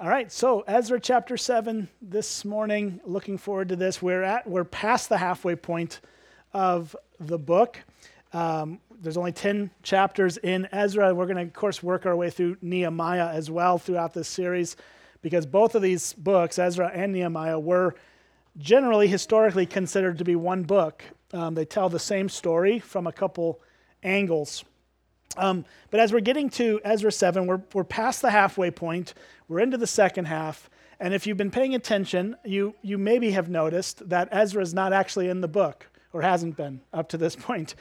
All right, so Ezra chapter 7 this morning. Looking forward to this. We're at we're past the halfway point of the book. Um, there's only 10 chapters in Ezra. We're going to, of course, work our way through Nehemiah as well throughout this series because both of these books, Ezra and Nehemiah, were generally historically considered to be one book. Um, they tell the same story from a couple angles. Um, but as we're getting to Ezra 7, we're, we're past the halfway point. We're into the second half. And if you've been paying attention, you, you maybe have noticed that Ezra is not actually in the book, or hasn't been up to this point.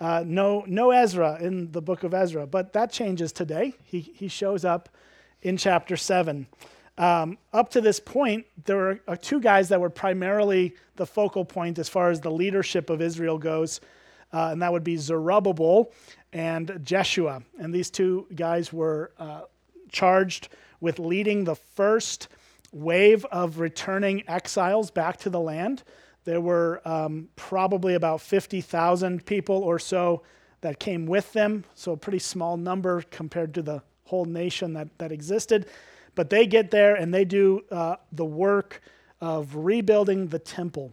Uh, no, no Ezra in the book of Ezra. But that changes today. He, he shows up in chapter 7. Um, up to this point, there were uh, two guys that were primarily the focal point as far as the leadership of Israel goes, uh, and that would be Zerubbabel and Jeshua. And these two guys were uh, charged with leading the first wave of returning exiles back to the land. There were um, probably about 50,000 people or so that came with them, so a pretty small number compared to the whole nation that, that existed. But they get there and they do uh, the work of rebuilding the temple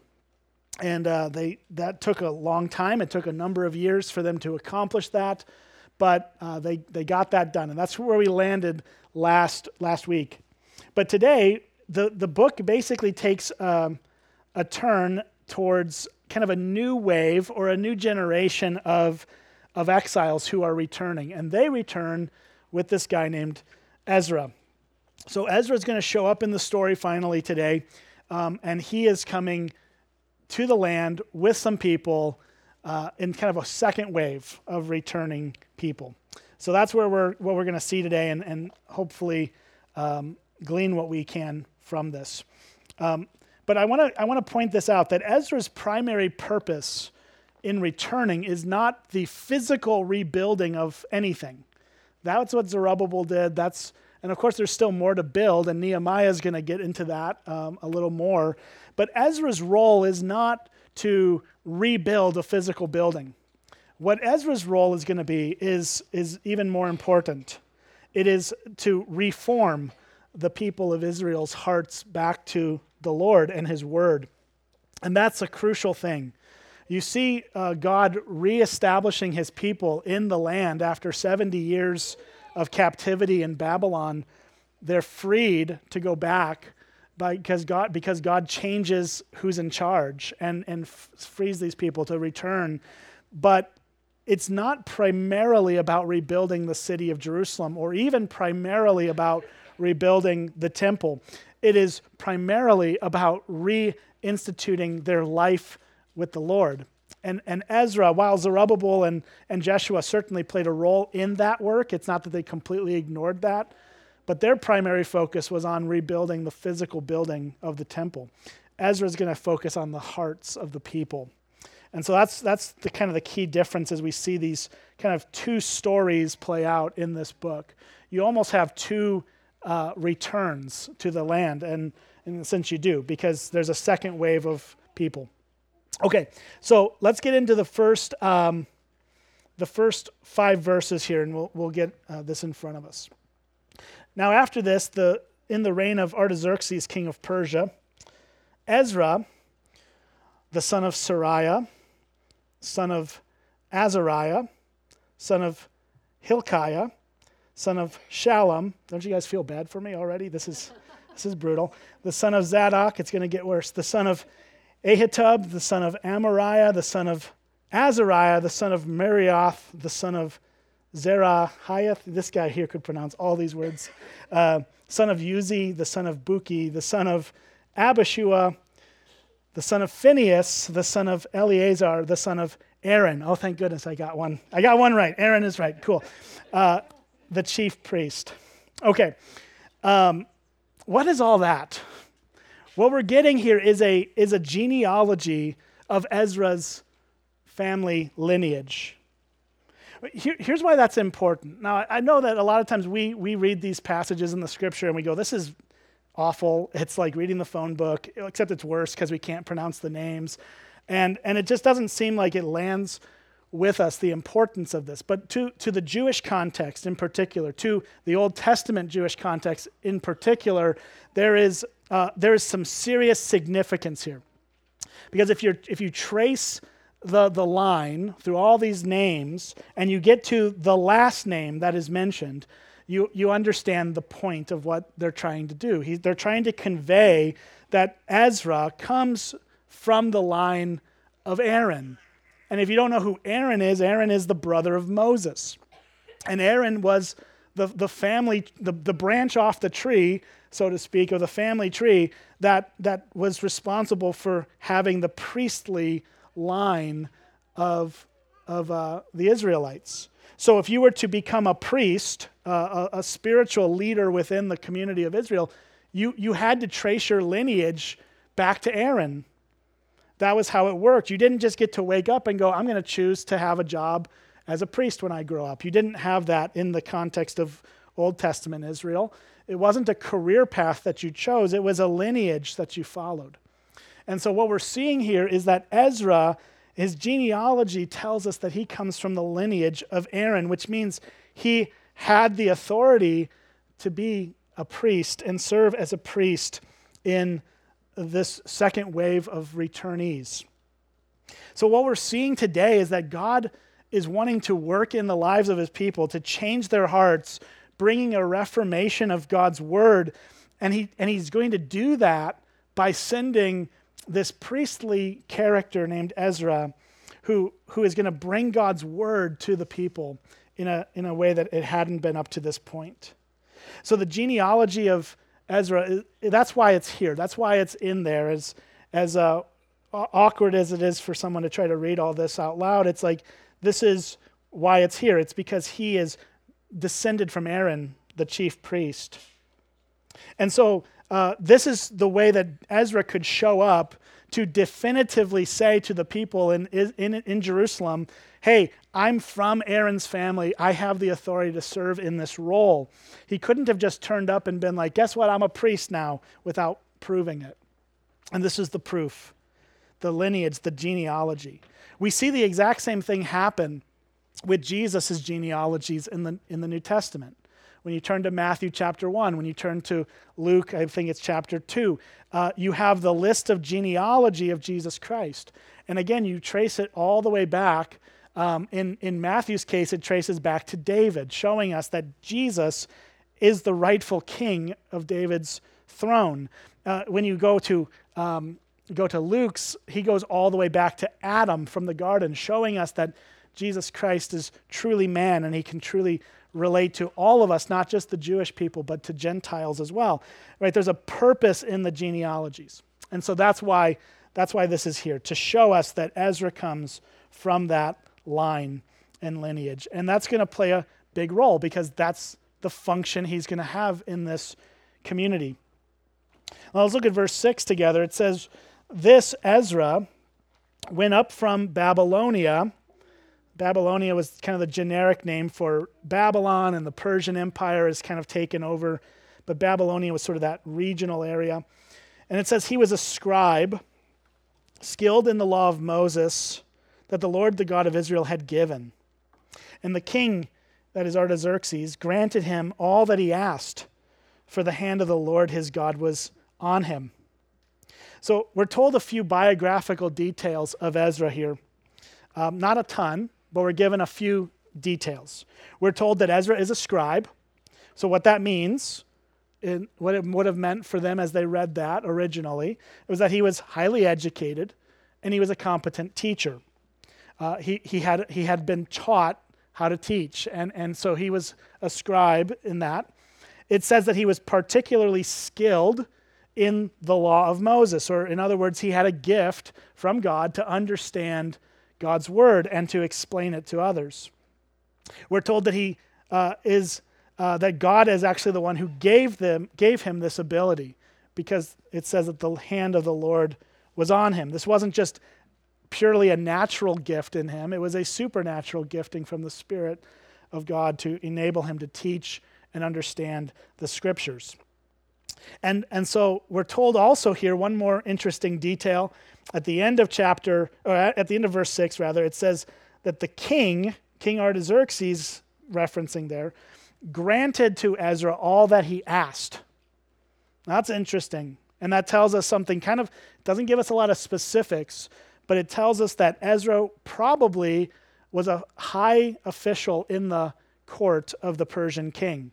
and uh, they that took a long time. It took a number of years for them to accomplish that, but uh, they they got that done, and that's where we landed last last week. But today, the the book basically takes um, a turn towards kind of a new wave or a new generation of of exiles who are returning, and they return with this guy named Ezra. So Ezra is going to show up in the story finally today, um, and he is coming to the land with some people uh, in kind of a second wave of returning people. So that's where we're what we're going to see today, and, and hopefully um, glean what we can from this. Um, but I want to I want to point this out that Ezra's primary purpose in returning is not the physical rebuilding of anything. That's what Zerubbabel did. That's and of course there's still more to build, and Nehemiah is going to get into that um, a little more. But Ezra's role is not to rebuild a physical building. What Ezra's role is going to be is, is even more important. It is to reform the people of Israel's hearts back to the Lord and His Word. And that's a crucial thing. You see uh, God reestablishing His people in the land after 70 years of captivity in Babylon. They're freed to go back because God, because God changes who's in charge and, and frees these people to return. But it's not primarily about rebuilding the city of Jerusalem or even primarily about rebuilding the temple. It is primarily about reinstituting their life with the Lord. And, and Ezra, while Zerubbabel and, and Jeshua certainly played a role in that work, it's not that they completely ignored that. But their primary focus was on rebuilding the physical building of the temple. Ezra is going to focus on the hearts of the people. And so that's, that's the kind of the key difference as we see these kind of two stories play out in this book. You almost have two uh, returns to the land, and sense you do, because there's a second wave of people. Okay, so let's get into the first, um, the first five verses here, and we'll, we'll get uh, this in front of us. Now, after this, the, in the reign of Artaxerxes, king of Persia, Ezra, the son of Seraiah, son of Azariah, son of Hilkiah, son of Shallum. Don't you guys feel bad for me already? This is, this is brutal. The son of Zadok, it's going to get worse. The son of Ahitub, the son of Amariah, the son of Azariah, the son of Meraioth, the son of Zerahiah, this guy here could pronounce all these words, uh, son of Uzzi, the son of Bukki, the son of Abishua, the son of Phinehas, the son of Eleazar, the son of Aaron. Oh, thank goodness I got one. I got one right. Aaron is right. Cool. Uh, the chief priest. Okay. Um, what is all that? What we're getting here is a, is a genealogy of Ezra's family lineage. Here, here's why that's important. Now, I know that a lot of times we, we read these passages in the scripture and we go, this is awful. It's like reading the phone book, except it's worse because we can't pronounce the names. And, and it just doesn't seem like it lands with us the importance of this. But to, to the Jewish context in particular, to the Old Testament Jewish context in particular, there is, uh, there is some serious significance here. Because if, you're, if you trace the, the line through all these names and you get to the last name that is mentioned, you, you understand the point of what they're trying to do. He, they're trying to convey that Ezra comes from the line of Aaron. And if you don't know who Aaron is, Aaron is the brother of Moses. And Aaron was the, the family, the, the branch off the tree, so to speak, of the family tree that, that was responsible for having the priestly line of, of uh, the Israelites. So if you were to become a priest, uh, a, a, spiritual leader within the community of Israel, you, you had to trace your lineage back to Aaron. That was how it worked. You didn't just get to wake up and go, I'm going to choose to have a job as a priest when I grow up. You didn't have that in the context of Old Testament Israel. It wasn't a career path that you chose, it was a lineage that you followed. And so, what we're seeing here is that Ezra his genealogy tells us that he comes from the lineage of Aaron, which means he had the authority to be a priest and serve as a priest in this second wave of returnees. So, what we're seeing today is that God is wanting to work in the lives of his people to change their hearts, bringing a reformation of God's word. And, he, and he's going to do that by sending this priestly character named Ezra who, who is going to bring God's word to the people in a, in a way that it hadn't been up to this point. So the genealogy of Ezra, that's why it's here. That's why it's in there. As, as uh, awkward as it is for someone to try to read all this out loud, it's like this is why it's here. It's because he is descended from Aaron, the chief priest. And so uh, this is the way that Ezra could show up to definitively say to the people in, in, in Jerusalem, hey, I'm from Aaron's family. I have the authority to serve in this role. He couldn't have just turned up and been like, guess what? I'm a priest now without proving it. And this is the proof the lineage, the genealogy. We see the exact same thing happen with Jesus' genealogies in the, in the New Testament when you turn to Matthew chapter 1, when you turn to Luke, I think it's chapter 2, uh, you have the list of genealogy of Jesus Christ. And again, you trace it all the way back. Um, in, in Matthew's case, it traces back to David, showing us that Jesus is the rightful king of David's throne. Uh, when you go to um, go to Luke's, he goes all the way back to Adam from the garden, showing us that Jesus Christ is truly man and he can truly relate to all of us, not just the Jewish people, but to Gentiles as well. Right? There's a purpose in the genealogies. And so that's why that's why this is here to show us that Ezra comes from that line and lineage. And that's going to play a big role because that's the function he's going to have in this community. Let's look at verse 6 together. It says, This Ezra went up from Babylonia Babylonia was kind of the generic name for Babylon, and the Persian Empire is kind of taken over. But Babylonia was sort of that regional area. And it says he was a scribe, skilled in the law of Moses that the Lord, the God of Israel, had given. And the king, that is Artaxerxes, granted him all that he asked, for the hand of the Lord his God was on him. So we're told a few biographical details of Ezra here. Um, not a ton, but we're given a few details. We're told that Ezra is a scribe. So, what that means, what it would have meant for them as they read that originally, was that he was highly educated and he was a competent teacher. Uh, he, he, had, he had been taught how to teach, and, and so he was a scribe in that. It says that he was particularly skilled in the law of Moses, or in other words, he had a gift from God to understand God's word and to explain it to others. We're told that he uh, is uh, that God is actually the one who gave them gave him this ability because it says that the hand of the Lord was on him. This wasn't just purely a natural gift in him, it was a supernatural gifting from the Spirit of God to enable him to teach and understand the scriptures. And, and so we're told also here one more interesting detail at the end of chapter, or at the end of verse 6, rather, it says that the king, King Artaxerxes, referencing there, granted to Ezra all that he asked. That's interesting. And that tells us something kind of, doesn't give us a lot of specifics, but it tells us that Ezra probably was a high official in the court of the Persian king.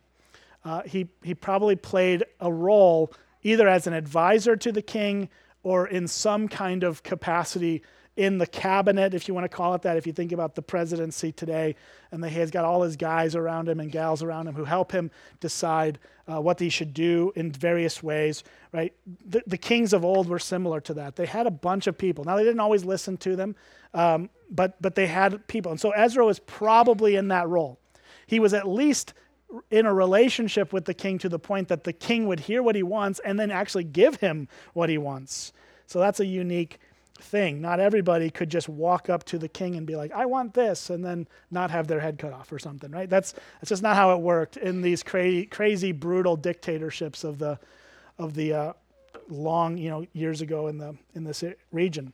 Uh, he, he probably played a role either as an advisor to the king or in some kind of capacity in the cabinet, if you want to call it that, if you think about the presidency today, and he has got all his guys around him and gals around him who help him decide uh, what he should do in various ways, right? The, the, kings of old were similar to that. They had a bunch of people. Now, they didn't always listen to them, um, but, but they had people. And so Ezra was probably in that role. He was at least in a relationship with the king to the point that the king would hear what he wants and then actually give him what he wants. So that's a unique thing. Not everybody could just walk up to the king and be like, I want this, and then not have their head cut off or something, right? That's, that's just not how it worked in these cra- crazy, brutal dictatorships of the, of the uh, long, you know, years ago in, the, in this region.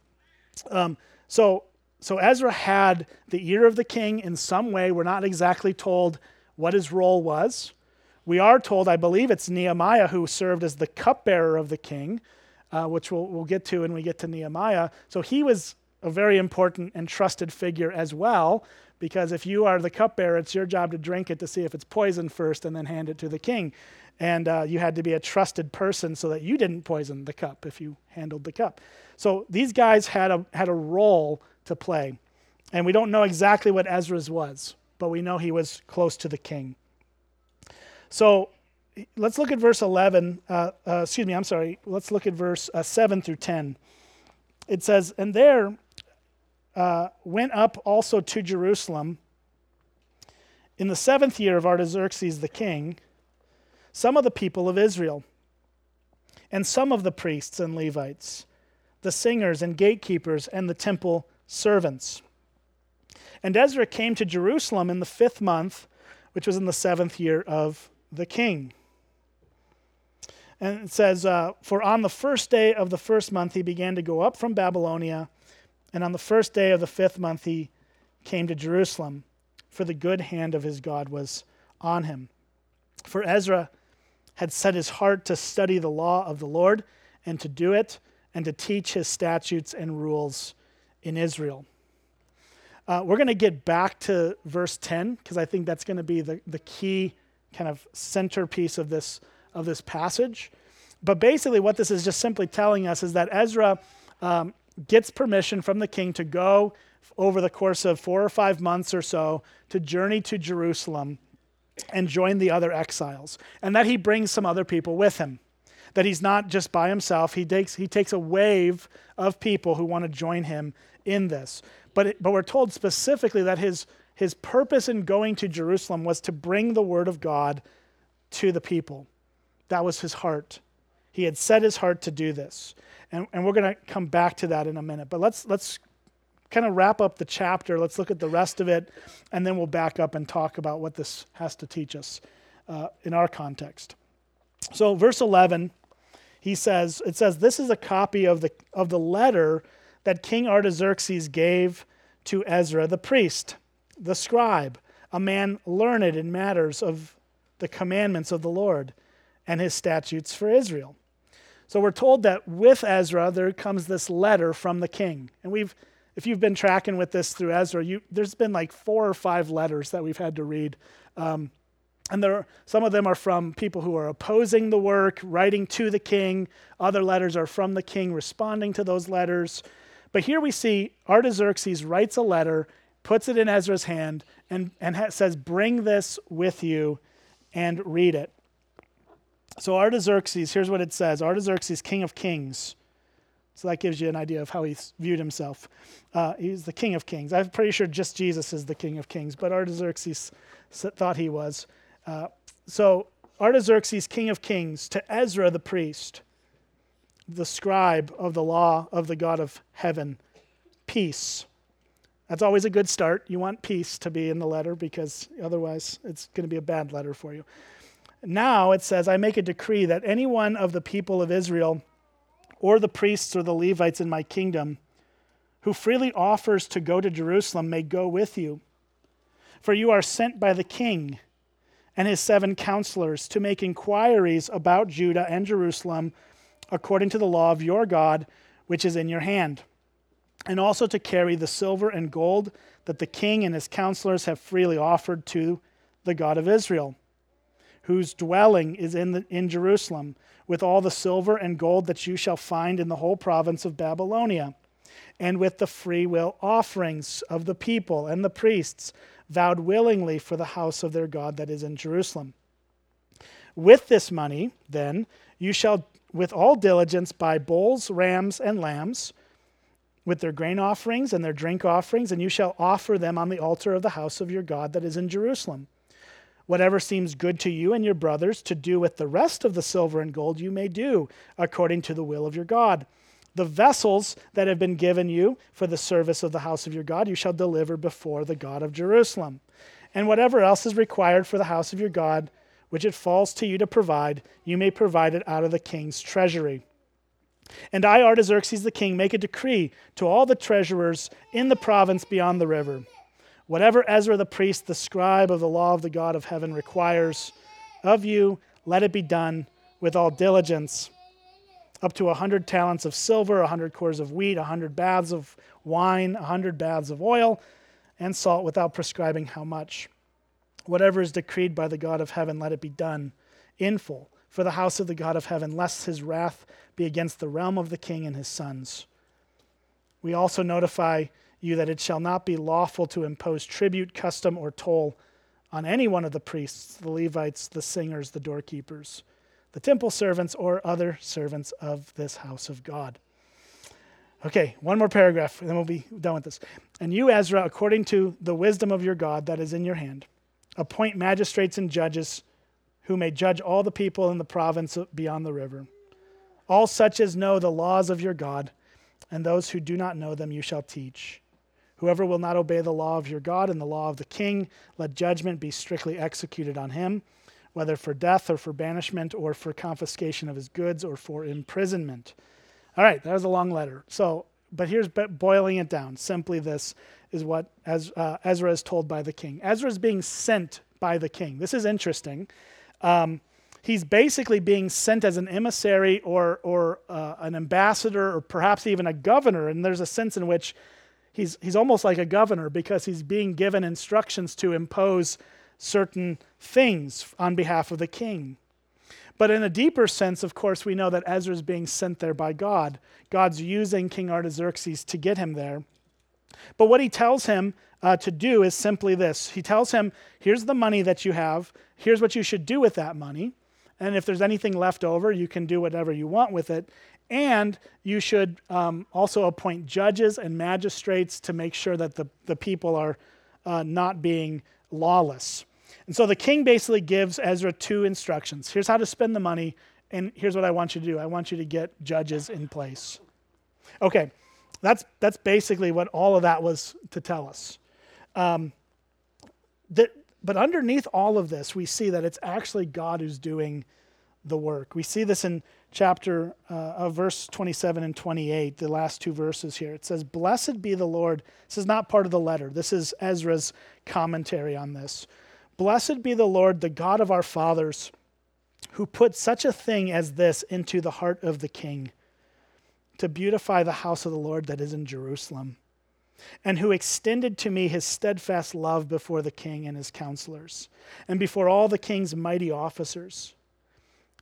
Um, so, so Ezra had the ear of the king in some way. We're not exactly told what his role was. We are told, I believe it's Nehemiah who served as the cupbearer of the king uh, which we'll, we'll get to when we get to Nehemiah. So he was a very important and trusted figure as well, because if you are the cupbearer, it's your job to drink it to see if it's poison first and then hand it to the king. And uh, you had to be a trusted person so that you didn't poison the cup if you handled the cup. So these guys had a, had a role to play. And we don't know exactly what Ezra's was, but we know he was close to the king. So let's look at verse 11. Uh, uh, excuse me, I'm sorry. Let's look at verse uh, 7 through 10. It says, And there uh, went up also to Jerusalem in the seventh year of Artaxerxes the king some of the people of Israel, and some of the priests and Levites, the singers and gatekeepers, and the temple servants. And Ezra came to Jerusalem in the fifth month, which was in the seventh year of the king. And it says, uh, For on the first day of the first month he began to go up from Babylonia, and on the first day of the fifth month he came to Jerusalem, for the good hand of his God was on him. For Ezra had set his heart to study the law of the Lord, and to do it, and to teach his statutes and rules in Israel. Uh, we're going to get back to verse 10 because I think that's going to be the, the key kind of centerpiece of this of this passage. But basically, what this is just simply telling us is that Ezra um, gets permission from the king to go over the course of four or five months or so to journey to Jerusalem and join the other exiles, and that he brings some other people with him. That he's not just by himself. He takes, he takes a wave of people who want to join him in this. But, it, but we're told specifically that his, his purpose in going to Jerusalem was to bring the word of God to the people. That was his heart. He had set his heart to do this. And, and we're going to come back to that in a minute. But let's, let's kind of wrap up the chapter. Let's look at the rest of it, and then we'll back up and talk about what this has to teach us uh, in our context. So, verse 11, he says, it says, This is a copy of the, of the letter that King Artaxerxes gave to Ezra the priest, the scribe, a man learned in matters of the commandments of the Lord and his statutes for Israel. So we're told that with Ezra, there comes this letter from the king. And we've, if you've been tracking with this through Ezra, you, there's been like four or five letters that we've had to read. Um, and there, some of them are from people who are opposing the work, writing to the king. Other letters are from the king responding to those letters. But here we see Artaxerxes writes a letter, puts it in Ezra's hand, and, and ha- says, Bring this with you and read it. So Artaxerxes, here's what it says Artaxerxes, king of kings. So that gives you an idea of how he viewed himself. Uh, he's the king of kings. I'm pretty sure just Jesus is the king of kings, but Artaxerxes thought he was. Uh, so Artaxerxes, king of kings, to Ezra the priest, the scribe of the law of the God of heaven, peace. That's always a good start. You want peace to be in the letter because otherwise it's going to be a bad letter for you. Now it says, I make a decree that any one of the people of Israel, or the priests or the Levites in my kingdom, who freely offers to go to Jerusalem may go with you. For you are sent by the king and his seven counselors to make inquiries about Judah and Jerusalem according to the law of your God, which is in your hand, and also to carry the silver and gold that the king and his counselors have freely offered to the God of Israel, whose dwelling is in, the, in Jerusalem, with all the silver and gold that you shall find in the whole province of Babylonia, and with the free will offerings of the people and the priests vowed willingly for the house of their God that is in Jerusalem. With this money, then, you shall with all diligence buy bulls, rams, and lambs with their grain offerings and their drink offerings, and you shall offer them on the altar of the house of your God that is in Jerusalem. Whatever seems good to you and your brothers to do with the rest of the silver and gold, you may do according to the will of your God. The vessels that have been given you for the service of the house of your God, you shall deliver before the God of Jerusalem. And whatever else is required for the house of your God, which it falls to you to provide, you may provide it out of the king's treasury. And I, Artaxerxes the king, make a decree to all the treasurers in the province beyond the river. Whatever Ezra the priest, the scribe of the law of the God of heaven, requires of you, let it be done with all diligence. Up to a hundred talents of silver, a hundred cors of wheat, a hundred baths of wine, a hundred baths of oil, and salt without prescribing how much. Whatever is decreed by the God of heaven, let it be done in full for the house of the God of heaven, lest his wrath be against the realm of the king and his sons. We also notify you that it shall not be lawful to impose tribute, custom, or toll on any one of the priests, the Levites, the singers, the doorkeepers, the temple servants, or other servants of this house of God. Okay, one more paragraph, and then we'll be done with this. And you, Ezra, according to the wisdom of your God that is in your hand, appoint magistrates and judges who may judge all the people in the province beyond the river. All such as know the laws of your God, and those who do not know them you shall teach. Whoever will not obey the law of your God and the law of the king, let judgment be strictly executed on him, whether for death or for banishment or for confiscation of his goods or for imprisonment. All right, that was a long letter. So, but here's boiling it down. Simply this is what uh, Ezra is told by the king. Ezra is being sent by the king. This is interesting um, he's basically being sent as an emissary or, or uh, an ambassador or perhaps even a governor. And there's a sense in which he's, he's almost like a governor because he's being given instructions to impose certain things on behalf of the king. But in a deeper sense, of course, we know that Ezra is being sent there by God. God's using King Artaxerxes to get him there. But what he tells him uh, to do is simply this He tells him, Here's the money that you have, here's what you should do with that money. And if there's anything left over, you can do whatever you want with it. And you should um, also appoint judges and magistrates to make sure that the, the people are uh, not being lawless. And so the king basically gives Ezra two instructions here's how to spend the money, and here's what I want you to do I want you to get judges in place. Okay, that's, that's basically what all of that was to tell us. Um, that, but underneath all of this, we see that it's actually God who's doing the work. We see this in chapter uh, of verse 27 and 28, the last two verses here. It says, Blessed be the Lord. This is not part of the letter, this is Ezra's commentary on this. Blessed be the Lord, the God of our fathers, who put such a thing as this into the heart of the king, to beautify the house of the Lord that is in Jerusalem and who extended to me his steadfast love before the king and his counselors, and before all the king's mighty officers.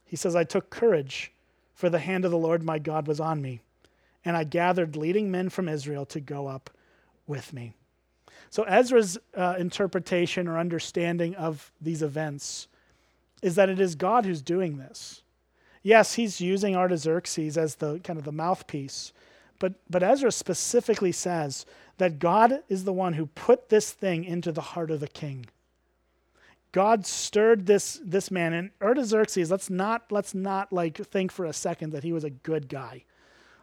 He says, I took courage, for the hand of the Lord my God was on me, and I gathered leading men from Israel to go up with me. So, Ezra's uh, interpretation or understanding of these events is that it is God who's doing this. Yes, he's using Artaxerxes as the kind of the mouthpiece, but, but Ezra specifically says that God is the one who put this thing into the heart of the king. God stirred this, this man. And Artaxerxes, let's not, let's not like think for a second that he was a good guy.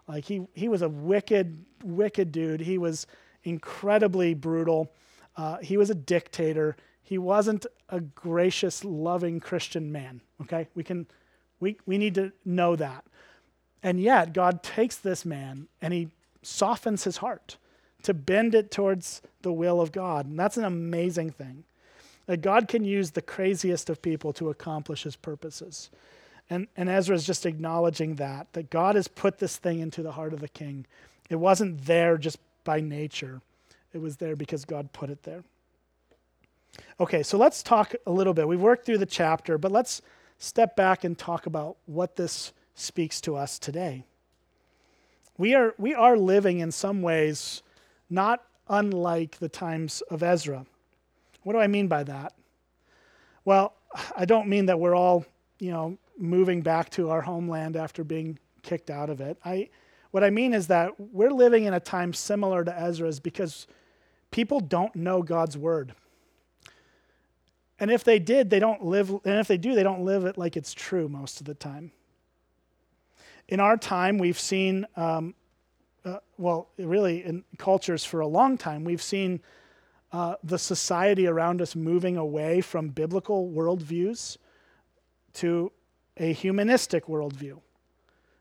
Like he, he was a wicked, wicked dude. He was incredibly brutal. Uh, he was a dictator. He wasn't a gracious, loving Christian man. Okay? We can, we, we need to know that. And yet, God takes this man and he softens his heart to bend it towards the will of God. And that's an amazing thing. That God can use the craziest of people to accomplish his purposes. And, and Ezra is just acknowledging that, that God has put this thing into the heart of the king. It wasn't there just by nature, it was there because God put it there. Okay, so let's talk a little bit. We've worked through the chapter, but let's step back and talk about what this speaks to us today. We are, we are living in some ways not unlike the times of Ezra. What do I mean by that? Well, I don't mean that we're all, you know, moving back to our homeland after being kicked out of it. I, what I mean is that we're living in a time similar to Ezra's because people don't know God's word. And if they did, they don't live, and if they do, they don't live it like it's true most of the time. In our time, we've seen, um, uh, well, really in cultures for a long time, we've seen uh, the society around us moving away from biblical worldviews to a humanistic worldview.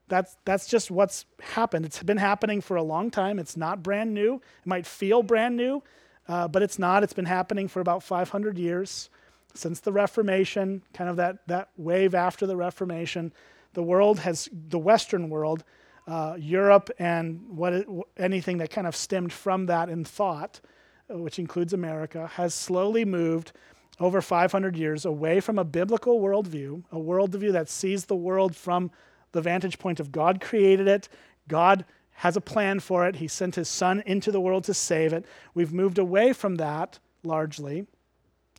That's, that's just what's happened. It's been happening for a long time. It's not brand new. It might feel brand new, uh, but it's not. It's been happening for about 500 years since the Reformation, kind of that, that wave after the Reformation. The world has, the Western world, uh, Europe, and what it, anything that kind of stemmed from that in thought, which includes America, has slowly moved over 500 years away from a biblical worldview, a worldview that sees the world from the vantage point of God created it, God has a plan for it, He sent His Son into the world to save it. We've moved away from that largely.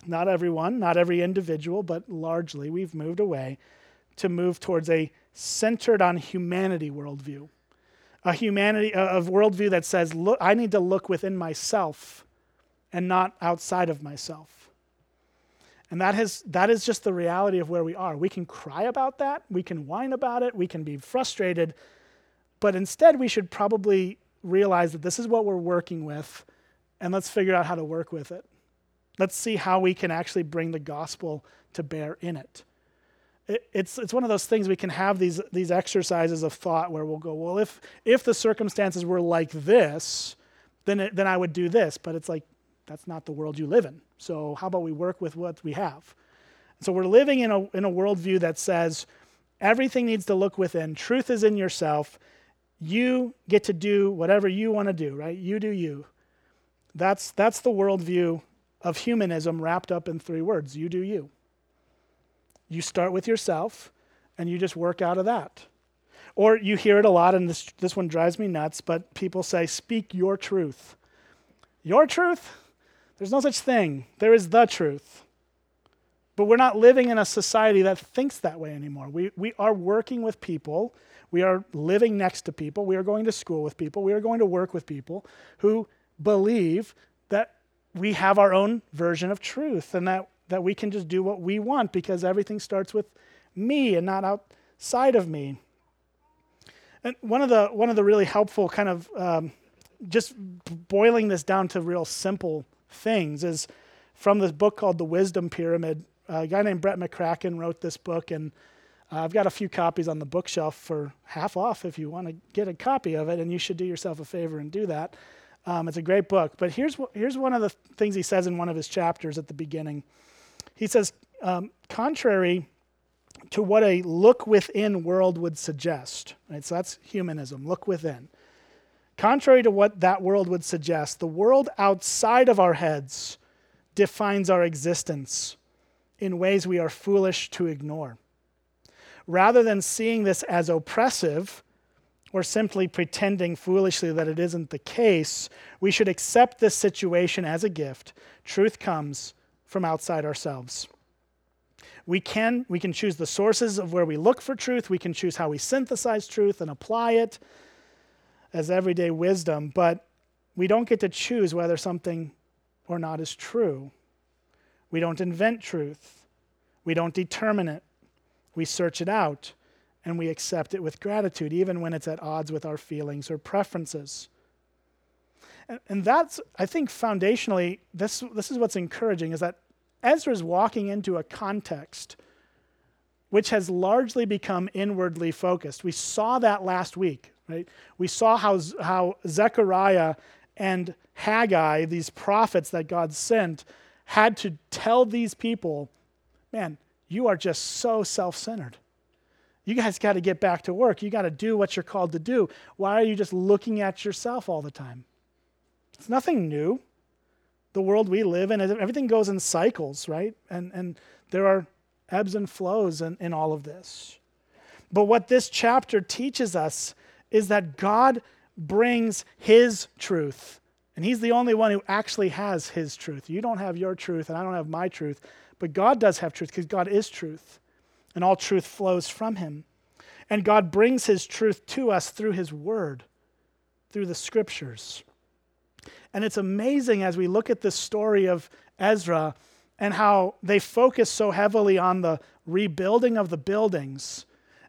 Not everyone, not every individual, but largely we've moved away to move towards a centered on humanity worldview. A humanity of worldview that says, look, I need to look within myself and not outside of myself. And that, has, that is just the reality of where we are. We can cry about that, we can whine about it, we can be frustrated, but instead we should probably realize that this is what we're working with, and let's figure out how to work with it. Let's see how we can actually bring the gospel to bear in it. it it's, it's one of those things we can have these, these exercises of thought where we'll go, well, if, if the circumstances were like this, then, it, then I would do this. But it's like, that's not the world you live in. So how about we work with what we have? So we're living in a, in a worldview that says everything needs to look within. Truth is in yourself. You get to do whatever you want to do, right? You do you. That's, that's the worldview of humanism wrapped up in three words you do you. You start with yourself and you just work out of that. Or you hear it a lot, and this, this one drives me nuts, but people say, Speak your truth. Your truth? There's no such thing. There is the truth. But we're not living in a society that thinks that way anymore. We, we are working with people. We are living next to people. We are going to school with people. We are going to work with people who believe that we have our own version of truth and that, that we can just do what we want because everything starts with me and not outside of me. And one of the, one of the really helpful kind of um, just boiling this down to real simple things is from this book called The Wisdom Pyramid. A guy named Brett McCracken wrote this book, and uh, I've got a few copies on the bookshelf for half off if you want to get a copy of it, and you should do yourself a favor and do that. Um, it's a great book. But here's, here's one of the things he says in one of his chapters at the beginning. He says, um, contrary to what a look within world would suggest, right? So that's humanism, look within. Contrary to what that world would suggest, the world outside of our heads defines our existence in ways we are foolish to ignore. Rather than seeing this as oppressive or simply pretending foolishly that it isn't the case, we should accept this situation as a gift. Truth comes from outside ourselves. We can, we can choose the sources of where we look for truth, we can choose how we synthesize truth and apply it as everyday wisdom, but we don't get to choose whether something or not is true. We don't invent truth. We don't determine it. We search it out and we accept it with gratitude, even when it's at odds with our feelings or preferences. And, and that's, I think, foundationally, this, this is what's encouraging is that Ezra is walking into a context which has largely become inwardly focused. We saw that last week. Right? We saw how, how Zechariah and Haggai, these prophets that God sent, had to tell these people, man, you are just so self centered. You guys got to get back to work. You got to do what you're called to do. Why are you just looking at yourself all the time? It's nothing new. The world we live in, everything goes in cycles, right? And, and there are ebbs and flows in, in all of this. But what this chapter teaches us is that God brings His truth. And He's the only one who actually has His truth. You don't have your truth, and I don't have my truth. But God does have truth because God is truth. And all truth flows from Him. And God brings His truth to us through His Word, through the Scriptures. And it's amazing as we look at this story of Ezra and how they focus so heavily on the rebuilding of the buildings.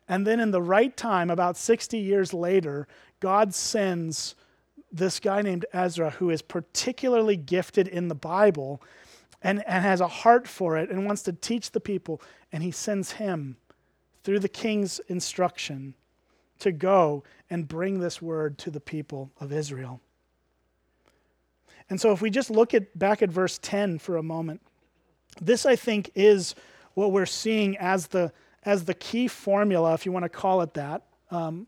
And then, in the right time, about 60 years later, God sends this guy named Ezra, who is particularly gifted in the Bible and, and has a heart for it and wants to teach the people. And he sends him through the king's instruction to go and bring this word to the people of Israel. And so, if we just look at back at verse 10 for a moment, this I think is what we're seeing as the as the key formula, if you want to call it that, um,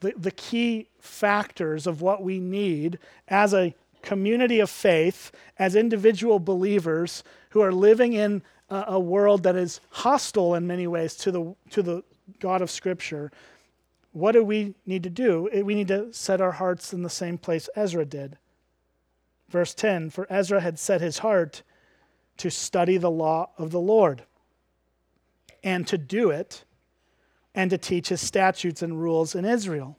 the, the key factors of what we need as a community of faith, as individual believers who are living in a, a world that is hostile in many ways to the to the God of Scripture. What do we need to do? We need to set our hearts in the same place Ezra did. Verse 10 For Ezra had set his heart to study the law of the Lord and to do it and to teach his statutes and rules in Israel.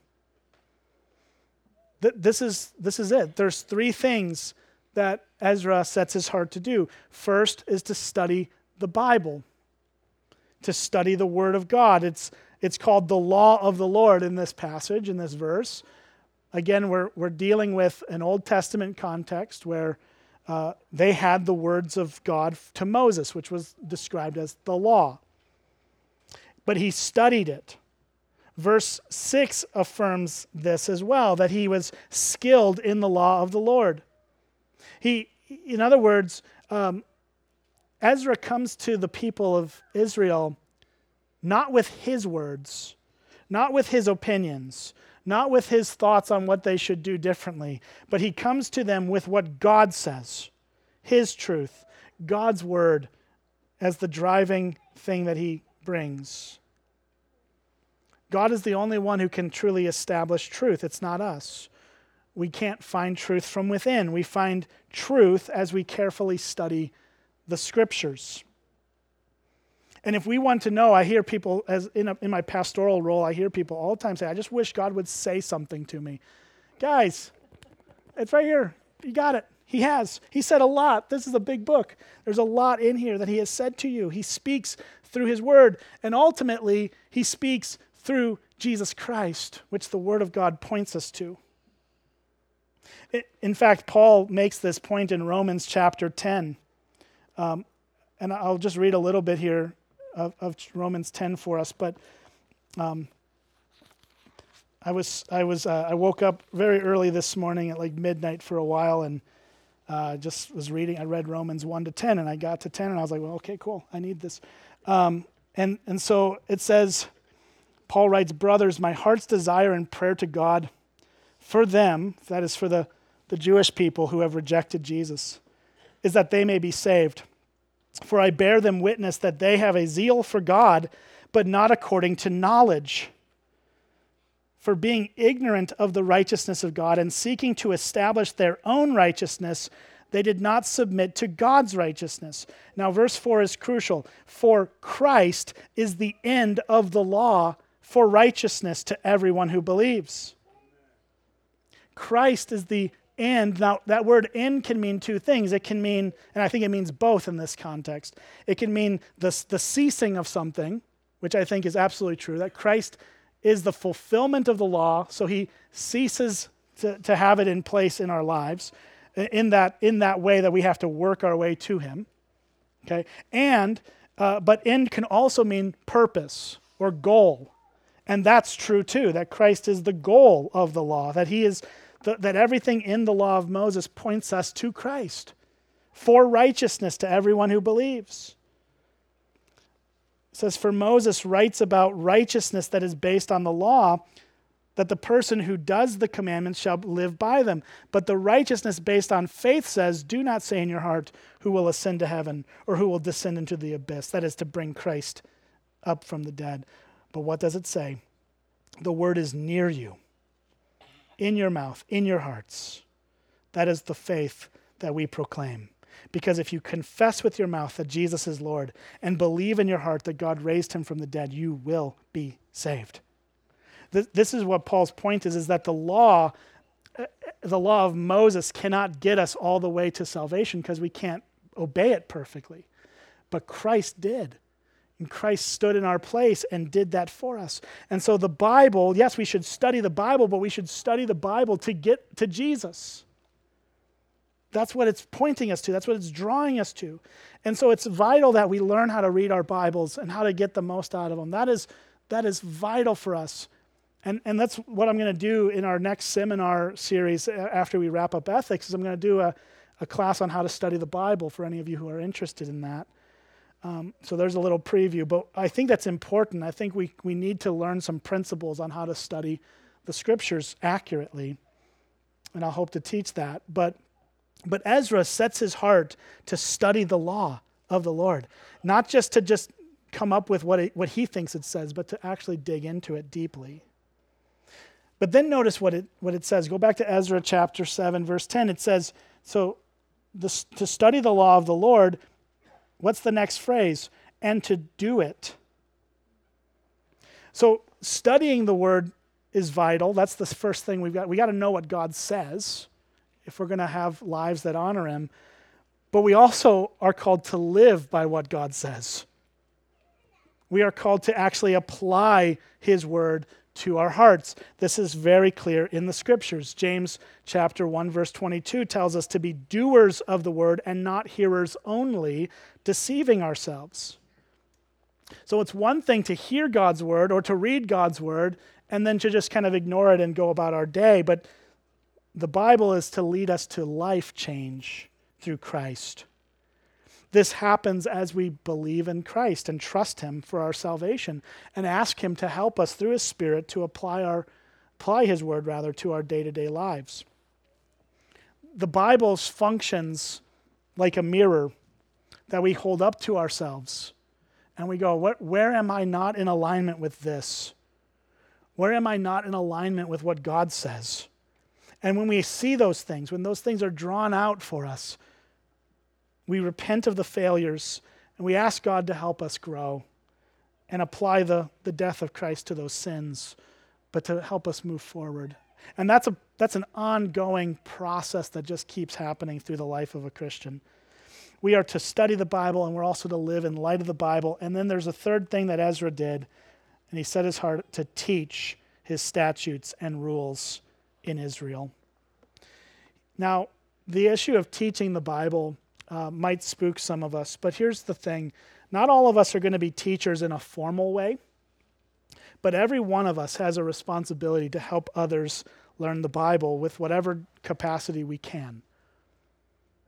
This is, this is it. There's three things that Ezra sets his heart to do. First is to study the Bible, to study the Word of God. It's, it's called the law of the Lord in this passage, in this verse. Again, we're, we're dealing with an Old Testament context where uh, they had the words of God to Moses, which was described as the law. But he studied it. Verse 6 affirms this as well that he was skilled in the law of the Lord. He, in other words, um, Ezra comes to the people of Israel not with his words, not with his opinions, not with his thoughts on what they should do differently, but he comes to them with what God says, his truth, God's word as the driving thing that he brings. God is the only one who can truly establish truth. It's not us. We can't find truth from within. We find truth as we carefully study the scriptures. And if we want to know, I hear people, as in, a, in my pastoral role, I hear people all the time say, I just wish God would say something to me. Guys, it's right here. You got it. He has. He said a lot. This is a big book. There's a lot in here that He has said to you. He speaks through His Word. And ultimately, He speaks through Jesus Christ, which the Word of God points us to. In fact, Paul makes this point in Romans chapter 10. Um, and I'll just read a little bit here of, of Romans 10 for us, but um, I was I was uh, I woke up very early this morning at like midnight for a while and uh, just was reading. I read Romans 1 to 10, and I got to 10, and I was like, well, okay, cool, I need this. Um, and and so it says, Paul writes, brothers, my heart's desire and prayer to God for them, that is for the the Jewish people who have rejected Jesus, is that they may be saved. For I bear them witness that they have a zeal for God, but not according to knowledge. For being ignorant of the righteousness of God and seeking to establish their own righteousness, they did not submit to God's righteousness. Now, verse 4 is crucial. For Christ is the end of the law for righteousness to everyone who believes. Christ is the end. now, that word end can mean two things. It can mean, and I think it means both in this context. It can mean the, the ceasing of something, which I think is absolutely true, that Christ is the fulfillment of the law, so he ceases to, to have it in place in our lives in that, in that way that we have to work our way to him. Okay? And, uh, but end can also mean purpose or goal. And that's true too, that Christ is the goal of the law, that he is th- that everything in the law of Moses points us to Christ for righteousness to everyone who believes. It says, For Moses writes about righteousness that is based on the law, that the person who does the commandments shall live by them. But the righteousness based on faith says, Do not say in your heart, Who will ascend to heaven, or who will descend into the abyss? That is to bring Christ up from the dead. But what does it say? The word is near you, in your mouth, in your hearts. That is the faith that we proclaim. Because if you confess with your mouth that Jesus is Lord and believe in your heart that God raised him from the dead, you will be saved. This is what Paul's point is, is that the law, uh, the law of Moses cannot get us all the way to salvation because we can't obey it perfectly. But Christ did. And Christ stood in our place and did that for us. And so the Bible, yes, we should study the Bible, but we should study the Bible to get to Jesus. That's what it's pointing us to. That's what it's drawing us to. And so it's vital that we learn how to read our Bibles and how to get the most out of them. That is, that is vital for us. And, and that's what I'm going to do in our next seminar series after we wrap up ethics is I'm going to do a, a class on how to study the Bible for any of you who are interested in that. Um, so there's a little preview, but I think that's important. I think we, we need to learn some principles on how to study the scriptures accurately, and I'll hope to teach that. But, but Ezra sets his heart to study the law of the Lord, not just to just come up with what, it, what he thinks it says, but to actually dig into it deeply. But then notice what it, what it says. Go back to Ezra chapter 7, verse 10. It says, So this, to study the law of the Lord, what's the next phrase? And to do it. So studying the word is vital. That's the first thing we've got. We got to know what God says if we're going to have lives that honor Him. But we also are called to live by what God says. We are called to actually apply His word to our hearts. This is very clear in the scriptures. James chapter 1 verse 22 tells us to be doers of the word and not hearers only, deceiving ourselves. So it's one thing to hear God's word or to read God's word and then to just kind of ignore it and go about our day, but the Bible is to lead us to life change through Christ. This happens as we believe in Christ and trust Him for our salvation and ask Him to help us through His Spirit to apply, our, apply His word rather to our day to day lives. The Bible functions like a mirror that we hold up to ourselves and we go, Where am I not in alignment with this? Where am I not in alignment with what God says? And when we see those things, when those things are drawn out for us, we repent of the failures and we ask God to help us grow and apply the, the death of Christ to those sins, but to help us move forward. And that's, a, that's an ongoing process that just keeps happening through the life of a Christian. We are to study the Bible and we're also to live in light of the Bible. And then there's a third thing that Ezra did, and he set his heart to teach his statutes and rules in Israel. Now, the issue of teaching the Bible uh, might spook some of us. But here's the thing not all of us are going to be teachers in a formal way, but every one of us has a responsibility to help others learn the Bible with whatever capacity we can.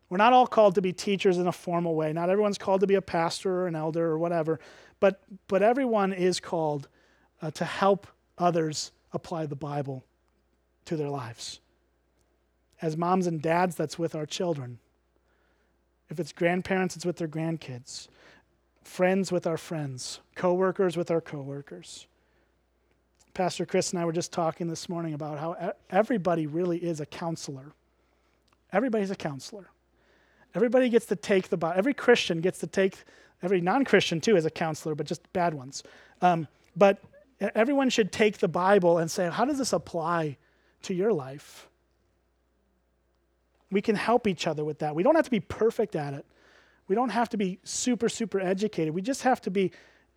We're not all called to be teachers in a formal way. Not everyone's called to be a pastor or an elder or whatever, but, but everyone is called uh, to help others apply the Bible to their lives. As moms and dads, that's with our children. If it's grandparents, it's with their grandkids. Friends with our friends. Coworkers with our coworkers. Pastor Chris and I were just talking this morning about how everybody really is a counselor. Everybody's a counselor. Everybody gets to take the Bible. Every Christian gets to take, every non Christian too is a counselor, but just bad ones. Um, but everyone should take the Bible and say, how does this apply to your life? We can help each other with that. We don't have to be perfect at it. We don't have to be super, super educated. We just have to be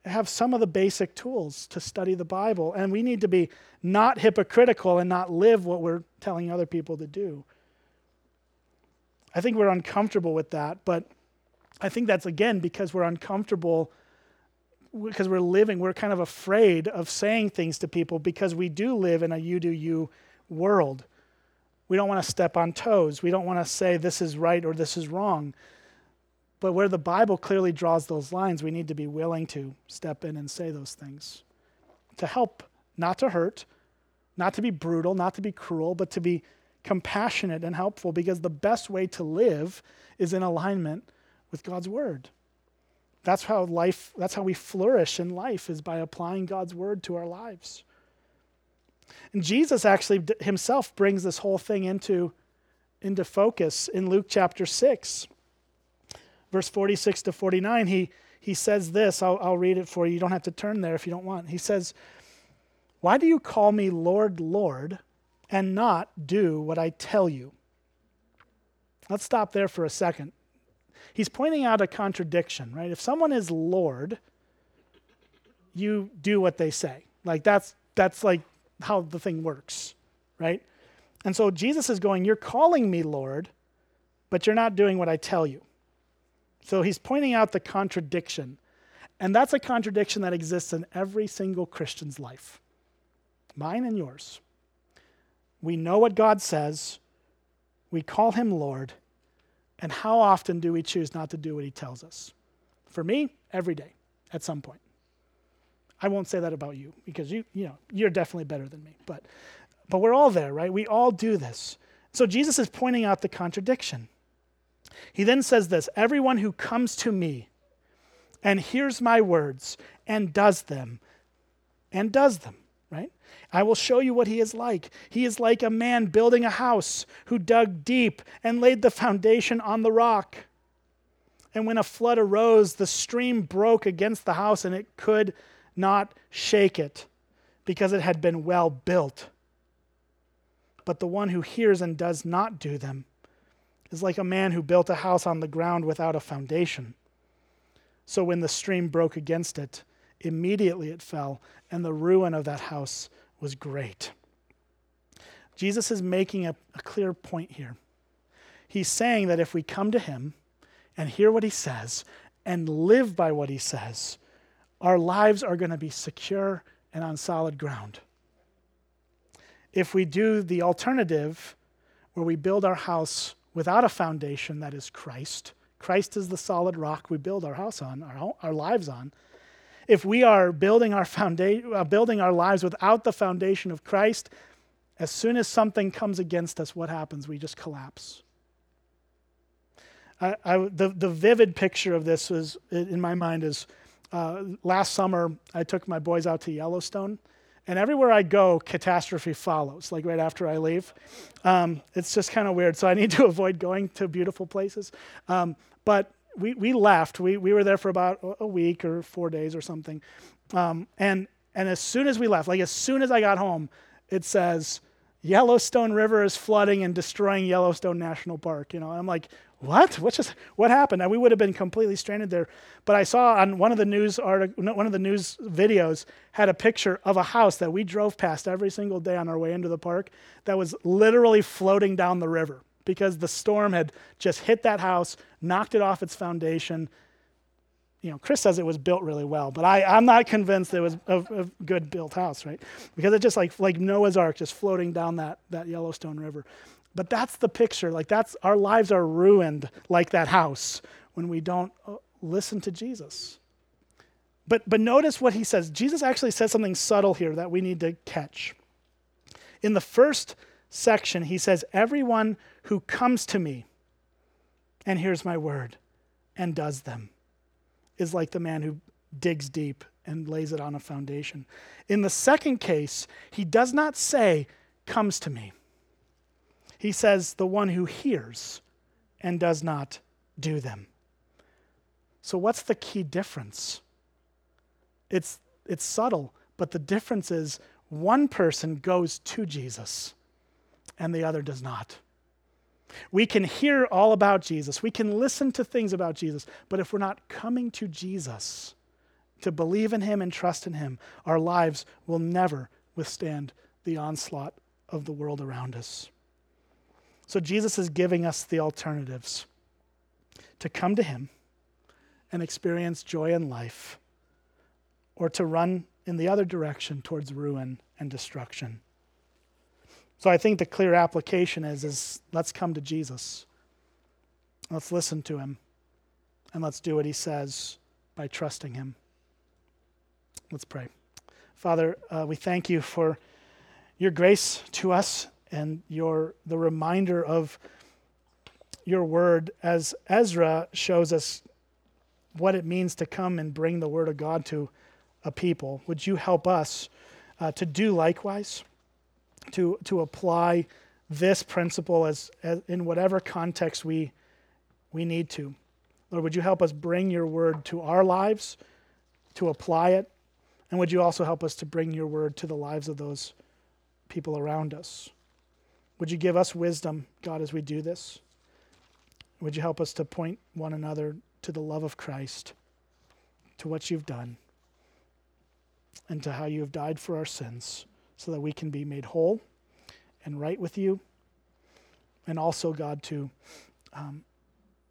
have some of the basic tools to study the Bible. And we need to be not hypocritical and not live what we're telling other people to do. I think we're uncomfortable with that, but I think that's again because we're uncomfortable because we're living, we're kind of afraid of saying things to people because we do live in a you do you world We don't want to step on toes. We don't want to say this is right or this is wrong. But where the Bible clearly draws those lines, we need to be willing to step in and say those things to help, not to hurt, not to be brutal, not to be cruel, but to be compassionate and helpful because the best way to live is in alignment with God's word. That's how life that's how we flourish in life is by applying God's word to our lives. And Jesus actually himself brings this whole thing into into focus in Luke chapter 6 verse 46 to 49 he he says this. I'll, I'll read it for you. You don't have to turn there if you don't want. He says why do you call me lord lord and not do what i tell you? Let's stop there for a second. He's pointing out a contradiction, right? If someone is Lord, you do what they say. Like that's that's like how the thing works, right? And so Jesus is going, You're calling me Lord, but you're not doing what I tell you. So he's pointing out the contradiction. And that's a contradiction that exists in every single Christian's life, mine and yours. We know what God says, we call him Lord, and how often do we choose not to do what he tells us? For me, every day at some point. I won't say that about you because you, you know, you're definitely better than me. But but we're all there, right? We all do this. So Jesus is pointing out the contradiction. He then says this, everyone who comes to me and hears my words and does them and does them right? I will show you what he is like. He is like a man building a house who dug deep and laid the foundation on the rock. And when a flood arose, the stream broke against the house and it could not shake it because it had been well built. But the one who hears and does not do them is like a man who built a house on the ground without a foundation. So when the stream broke against it, Immediately it fell, and the ruin of that house was great. Jesus is making a, a, clear point here. He's saying that if we come to him and hear what he says and live by what he says, our lives are going to be secure and on solid ground. If we do the alternative, where we build our house without a foundation that is Christ, Christ is the solid rock we build our house on, our, our lives on, if we are building our, founda- uh, building our lives without the foundation of Christ, as soon as something comes against us, what happens? We just collapse. I, I, the, the vivid picture of this was in my mind is uh, last summer I took my boys out to Yellowstone, and everywhere I go, catastrophe follows. Like right after I leave, um, it's just kind of weird. So I need to avoid going to beautiful places. Um, but we, we left. We, we were there for about a week or four days or something. Um, and, and as soon as we left, like as soon as I got home, it says, Yellowstone River is flooding and destroying Yellowstone National Park. You know, I'm like, what? What just what happened? And we would have been completely stranded there. But I saw on one of the news article, one of the news videos had a picture of a house that we drove past every single day on our way into the park that was literally floating down the river because the storm had just hit that house, knocked it off its foundation. You know, Chris says it was built really well, but I, I'm not convinced it was a, a good built house, right? Because it's just like like Noah's Ark just floating down that, that Yellowstone River. But that's the picture. Like that's our lives are ruined like that house when we don't uh, listen to Jesus. But but notice what he says. Jesus actually says something subtle here that we need to catch. In the first section, he says, Everyone who comes to me and hears my word and does them is like the man who digs deep and lays it on a foundation. In the second case, he does not say, comes to me. He says, the one who hears and does not do them. So, what's the key difference? It's, it's subtle, but the difference is one person goes to Jesus and the other does not. We can hear all about Jesus, we can listen to things about Jesus, but if we're not coming to Jesus to believe in Him and trust in Him, our lives will never withstand the onslaught of the world around us. So Jesus is giving us the alternatives to come to Him and experience joy in life, or to run in the other direction towards ruin and destruction. So I think the clear application is, is let's come to Jesus. Let's listen to him. And let's do what he says by trusting him. Let's pray. Father, uh, we thank you for your grace to us and your the reminder of your word as Ezra shows us what it means to come and bring the word of God to a people. Would you help us uh, to do likewise, to, to apply this principle as, as in whatever context we, we need to? Lord, would you help us bring your word to our lives, to apply it? And would you also help us to bring your word to the lives of those people around us? Would you give us wisdom, God, as we do this? Would you help us to point one another to the love of Christ, to what you've done, and to how you have died for our sins so that we can be made whole and right with you, and also, God, to, um,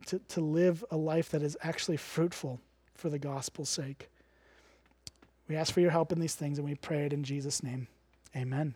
to, to live a life that is actually fruitful for the gospel's sake. We ask for your help in these things and we pray it in Jesus' name. Amen.